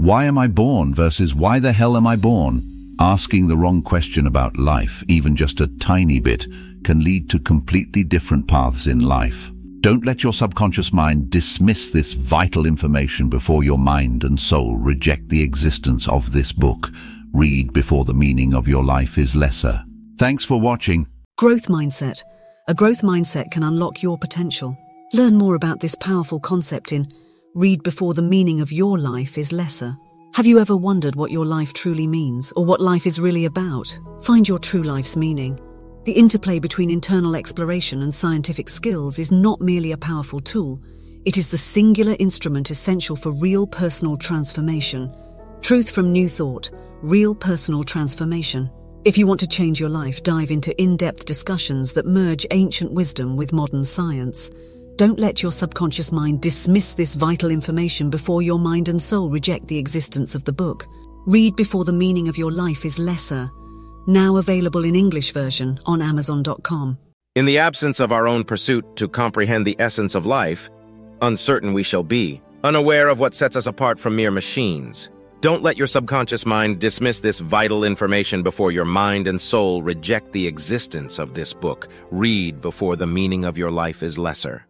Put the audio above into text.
Why am I born versus why the hell am I born? Asking the wrong question about life, even just a tiny bit, can lead to completely different paths in life. Don't let your subconscious mind dismiss this vital information before your mind and soul reject the existence of this book. Read before the meaning of your life is lesser. Thanks for watching. Growth Mindset. A growth mindset can unlock your potential. Learn more about this powerful concept in Read Before the Meaning of Your Life is Lesser. Have you ever wondered what your life truly means or what life is really about? Find your true life's meaning. The interplay between internal exploration and scientific skills is not merely a powerful tool, it is the singular instrument essential for real personal transformation. Truth from New Thought Real Personal Transformation. If you want to change your life, dive into in depth discussions that merge ancient wisdom with modern science. Don't let your subconscious mind dismiss this vital information before your mind and soul reject the existence of the book. Read before the meaning of your life is lesser. Now available in English version on Amazon.com. In the absence of our own pursuit to comprehend the essence of life, uncertain we shall be, unaware of what sets us apart from mere machines. Don't let your subconscious mind dismiss this vital information before your mind and soul reject the existence of this book. Read before the meaning of your life is lesser.